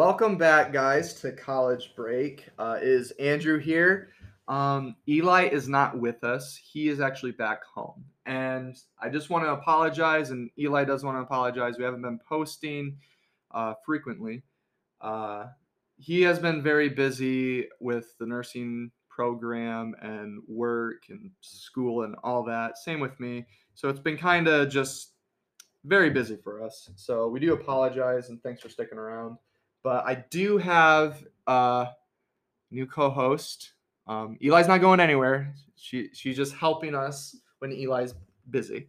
Welcome back, guys, to College Break. Uh, is Andrew here? Um, Eli is not with us. He is actually back home. And I just want to apologize, and Eli does want to apologize. We haven't been posting uh, frequently. Uh, he has been very busy with the nursing program and work and school and all that. Same with me. So it's been kind of just very busy for us. So we do apologize and thanks for sticking around. But I do have a new co-host. Um, Eli's not going anywhere. She she's just helping us when Eli's busy.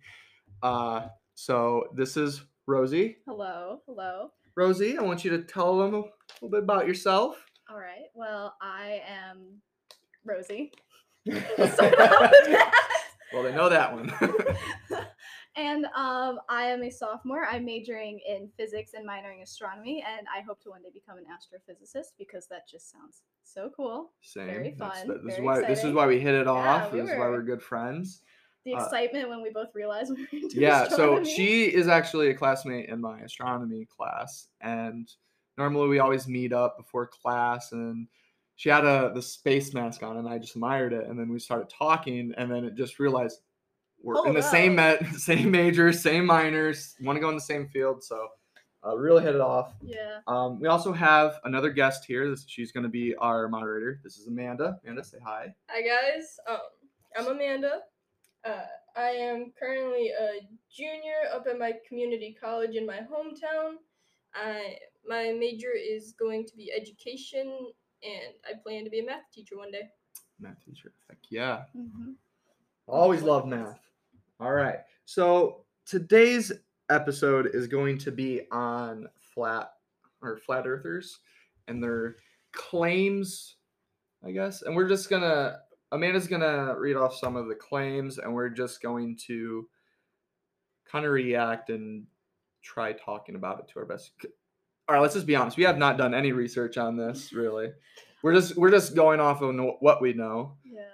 Uh, so this is Rosie. Hello, hello. Rosie, I want you to tell them a little bit about yourself. All right. Well, I am Rosie. well, they know that one. and um, I am a sophomore. I'm majoring in physics and minoring astronomy, and I hope to one day become an astrophysicist because that just sounds so cool. Same. Very fun, the- this is very why this is why we hit it Yeah, off. we this is why were- we're good friends. The Uh, excitement when we both realized we were into yeah so she is actually a classmate in my astronomy class and normally we always meet up before class and she had a the space mask on and i just admired it and then we started talking and then it just realized we're in Hold the same up. met same majors same minors want to go in the same field so uh, really hit it off Yeah. um, we also have another guest here this, she's going to be our moderator this is amanda amanda say hi Hi guys, um, I'm Amanda. Uh, I am currently a junior up at my community college in my hometown. I my major is going to be education, and I plan to be a math teacher one day. math teacher heck yeah hmm Always love math. All right. So today's episode is going to be on flat or flat earthers and their claims, I guess. And we're just gonna Amanda's gonna read off some of the claims and we're just going to kind of react and try talking about it to our best. All right, let's just be honest. We have not done any research on this, really. We're just we're just going off of no- what we know. Yeah.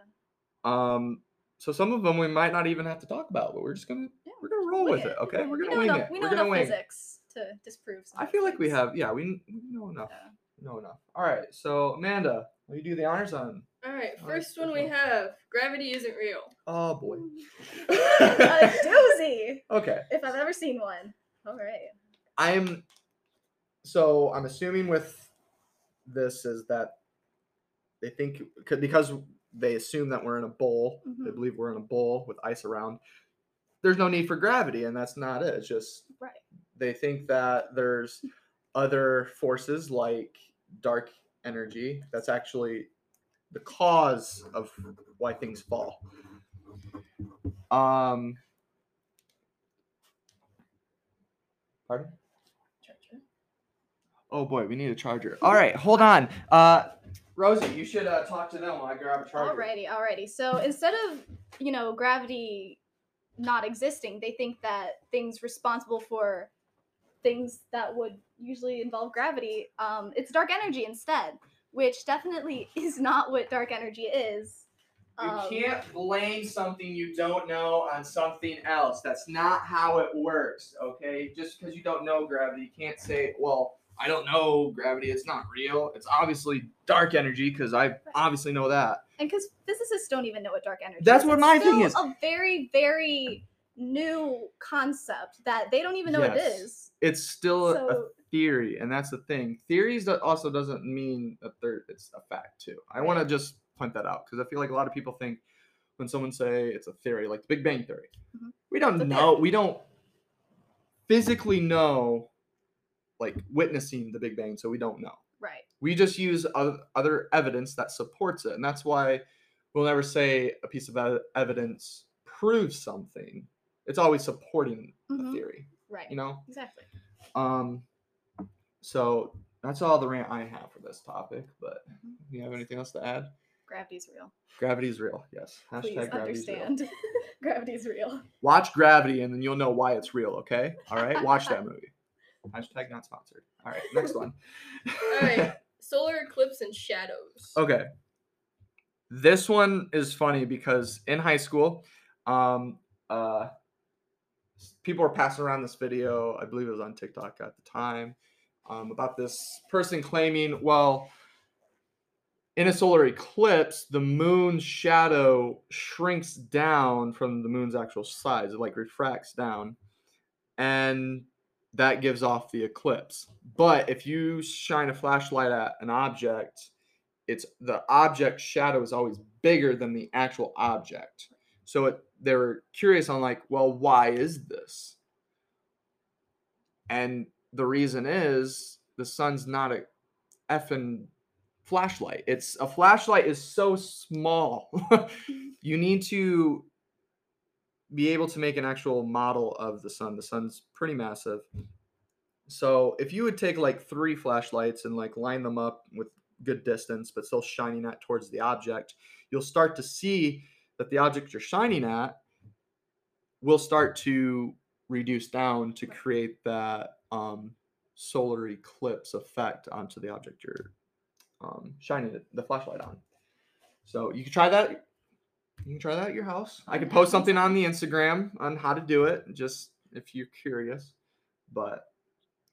Um, so some of them we might not even have to talk about, but we're just gonna Yeah, we're gonna roll with it. it, Okay, we're gonna know wing enough, it. We we're know gonna enough wing. physics to disprove. Some I feel like we have. Yeah, we, we know enough. Yeah. We know enough. All right. So Amanda, will you do the honors on? All right, All right, first one first we one. have gravity isn't real. Oh boy. a doozy, okay. if I've ever seen one. All right. I'm. So I'm assuming with this is that they think because they assume that we're in a bowl. They Mhm. believe we're in a bowl with ice around. There's no need for gravity, and that's not it. It's just Right. they think that there's other forces like dark energy that's actually the cause of why things fall. Um Pardon? Charger. Oh boy, we need a charger. All right, hold on. Uh Rosie, you should uh, talk to them while I grab a charger. Alrighty, alrighty. So instead of you know gravity not existing, they think that things responsible for things that would usually involve gravity, um, it's dark energy instead, which definitely is not what dark energy is. You Um, can't blame something you don't know on something else. That's not how it works, okay? Just because you don't know gravity, you can't say, well, I don't know gravity, it's not real. It's obviously dark energy because I obviously know that. and because physicists don't even know what dark energy That's is. what my thing still is. A very, very new concept that they don't even know what it Yes. is. It's still a- a theory, and that's the thing. Theories also doesn't mean that they're, it's a fact, too. I want to just point that out because I feel like a lot of people think when someone say it's a theory, like the Big Bang Theory, Mhm. we don't know, theory. we don't physically know, like witnessing the Big Bang, so we don't know. right. We just use other, other evidence that supports it, and that's why we'll never say a piece of evidence proves something. It's always supporting Mhm. a theory, Right. you know. Exactly. Um, so that's all the rant I have for this topic. But Mhm. you have anything else to add? Gravity's real. Gravity's real. Yes. Please Hashtag gravity's real. understand. Gravity's real. Watch Gravity, and then you'll know why it's real. Okay. All right. Watch that movie. Hashtag not sponsored. All right. Next one. All right, solar eclipse and shadows. Okay. This one is funny because in high school, um, uh, people were passing around this video. I believe it was on TikTok at the time. um, about this person claiming, well, in a solar eclipse, the moon's shadow shrinks down from the moon's actual size. It like refracts down, and that gives off the eclipse. But if you shine a flashlight at an object, it's the object shadow is always bigger than the actual object. So it, they were curious on like, well, why is this? And the reason is the sun's not a effing flashlight. It's a flashlight is so small. you need to be able to make an actual model of the sun. The sun's pretty massive. So if you would take like three flashlights and like line them up with good distance, but still shining at towards the object, you'll start to see that the object you're shining at will start to reduce down to create that um, solar eclipse effect onto the object you're um, shining the flashlight on. So you can try that. You can try that at your house. I can post something on the Instagram on how to do it, just if you're curious. But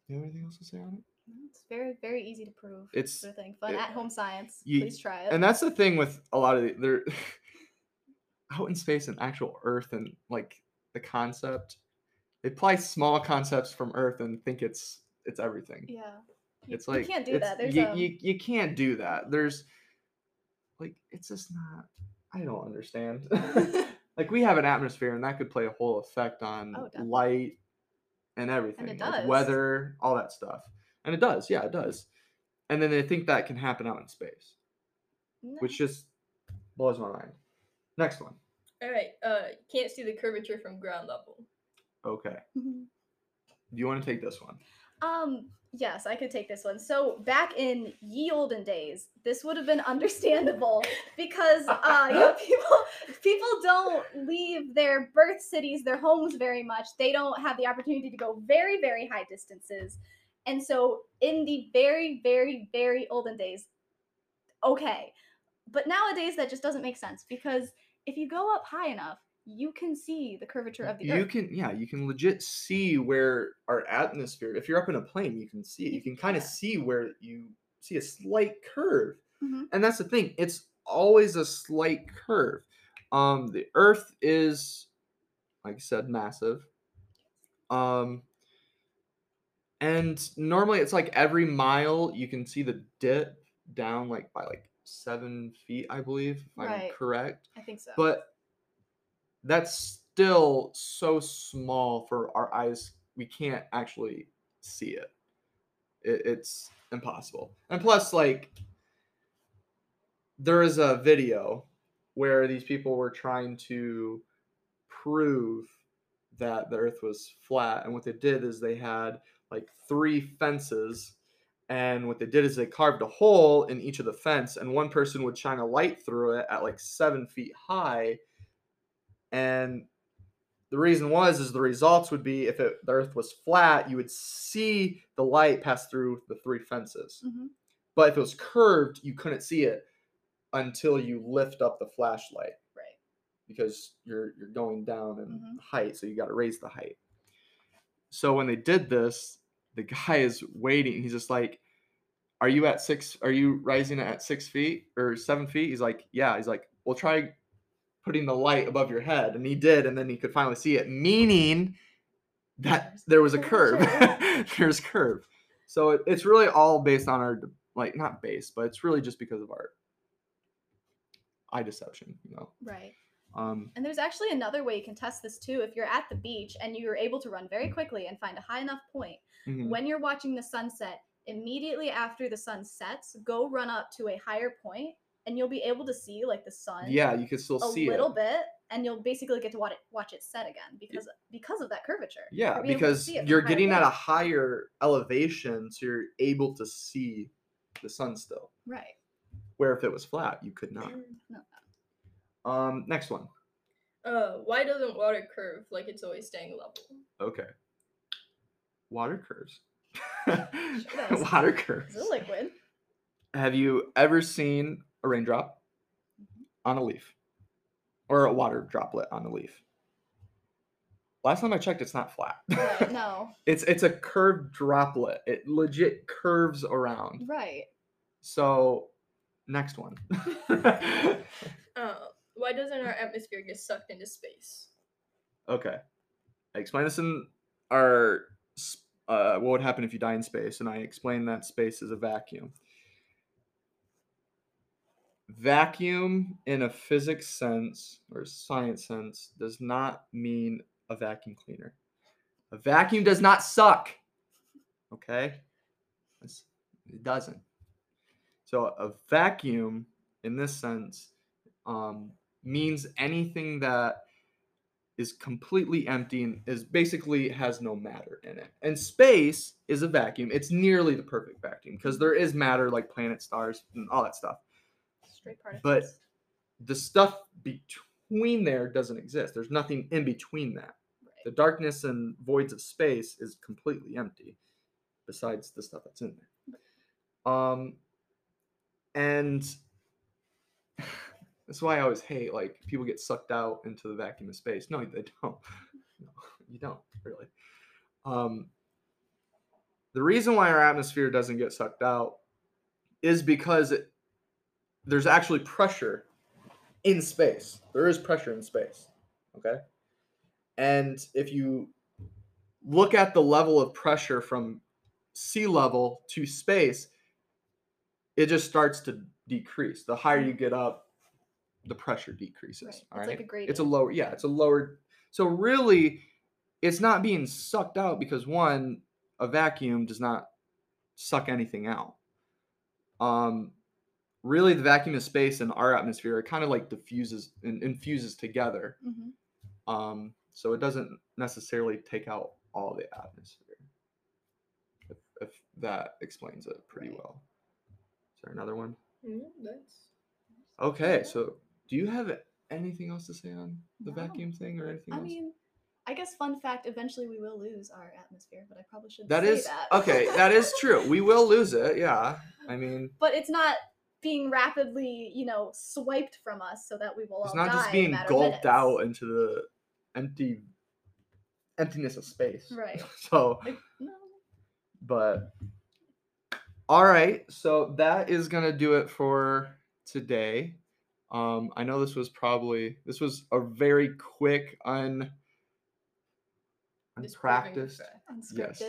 you have anything else to say on it? It's very, very easy to prove. It's- sort of thing. Fun it- at home science. you- Please try it. and that's the thing with a lot of the, they're out in space and actual earth and like the concept they apply small concepts from earth and think it's it's everything yeah. You, it's like you can't do that. There's you, um, you, you can't do that there's like it's just not i don't understand like we have an atmosphere and that could play a whole effect on Oh, light and everything like does. weather all that stuff and it does yeah it does and then they think that can happen out in space no. which just blows my mind. Next one. All right. Uh, can't see the curvature from ground level. Okay. Do you want to take this one? Um, yes, I could take this one. So back in ye olden days, this would have been understandable because uh, you know, people people don't leave their birth cities, their homes very much. They don't have the opportunity to go very, very high distances. And so in the very, very, very olden days, okay. But nowadays that just doesn't make sense because if you go up high enough, you can see the curvature of the You earth. can, yeah, you can legit see where our atmosphere. If you're up in a plane, you can see it. You can kind of yeah. see where you see a slight curve, Mhm. and that's the thing. It's always a slight curve. Um, the Earth is, like I said, massive. Um, and normally it's like every mile you can see the dip down like by like seven feet, I believe, if I'm Right. correct. I think so. but that's still so small for our eyes we can't actually see it. it it's impossible and plus like there is a video where these people were trying to prove that the earth was flat and what they did is they had like three fences and what they did is they carved a hole in each of the fence and one person would shine a light through it at like seven feet high and the reason was is the results would be if it, the earth was flat you would see the light pass through the three fences Mhm. but if it was curved you couldn't see it until you lift up the flashlight right. because you're you're going down in Mhm. height so you got to raise the height so when they did this the guy is waiting he's just like are you at six are you rising at six feet or seven feet he's like yeah he's like "We'll try putting the light above your head and he did and then he could finally see it meaning that there was a curve there's curve so it, it's really all based on our like not based but it's really just because of our eye deception you know Right. um And there's actually another way you can test this too. If you're at the beach and you're able to run very quickly and find a high enough point, mhm. when you're watching the sunset, immediately after the sun sets, go run up to a higher point and you'll be able to see like the sun yeah you can still see a little it bit and you'll basically get to watch it watch it set again because because of that curvature. yeah You're being able to because see it from you're higher getting at a higher elevation so you're able to see the sun still Right. where if it was flat you could not No. um next one Uh, why doesn't water curve like it's always staying level? okay water curves does. water curves It's a liquid. have you ever seen a raindrop Mhm. on a leaf or a water droplet on a leaf last time I checked, it's not flat. No. it's it's a curved droplet. It legit curves around. Right. So, next one. Uh, why doesn't our atmosphere get sucked into space? okay, I explained this in our uh, what would happen if you die in space, and I explained that space is a vacuum. Vacuum, in a physics sense or science sense, does not mean a vacuum cleaner. A vacuum does not suck. Okay? It doesn't. So a vacuum, in this sense, um, means anything that is completely empty and is basically has no matter in it. And space is a vacuum. It's nearly the perfect vacuum because there is matter like planets, stars, and all that stuff. Straight particles. But the stuff between there doesn't exist. There's nothing in between that. The darkness and voids of space is completely empty, besides the stuff that's in there. Um, and that's why I always hate like people get sucked out into the vacuum of space. No, they don't. No, you don't really. Um, the reason why our atmosphere doesn't get sucked out is because it, there's actually pressure in space. There is pressure in space. Okay. And if you look at the level of pressure from sea level to space, it just starts to decrease. The higher you get up, the pressure decreases. Right. All It's right. like a it's a lower, yeah, it's a lower. So really, it's not being sucked out because one, a vacuum does not suck anything out. Um, really, the vacuum of space and our atmosphere it kind of like diffuses and infuses together. hmm Um, so it doesn't necessarily take out all the atmosphere. If, if that explains it pretty Right. well. Is there another one? Mm, that's Okay, so do you have anything else to say on the No. vacuum thing or anything I else? mean, I guess fun fact: eventually we will lose our atmosphere, but I probably shouldn't that say is that. okay. That is true. We will lose it. Yeah. I mean, But it's not being rapidly, you know, swiped from us so that we will it's all not die just being gulped out into the empty emptiness of space. Right. So, Like, no. but all right. So that is gonna do it for today. Um, I know this was probably this was a very quick, un unpracticed, fact. Yes.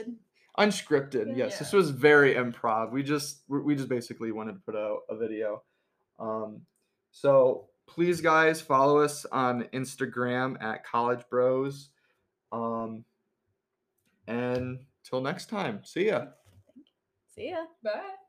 Unscripted. Yes, this was very improv. We just we we just basically wanted to put out a video. Um, so please, guys, follow us on Instagram at College Bros. Um, and till next time, see ya. See ya. Bye.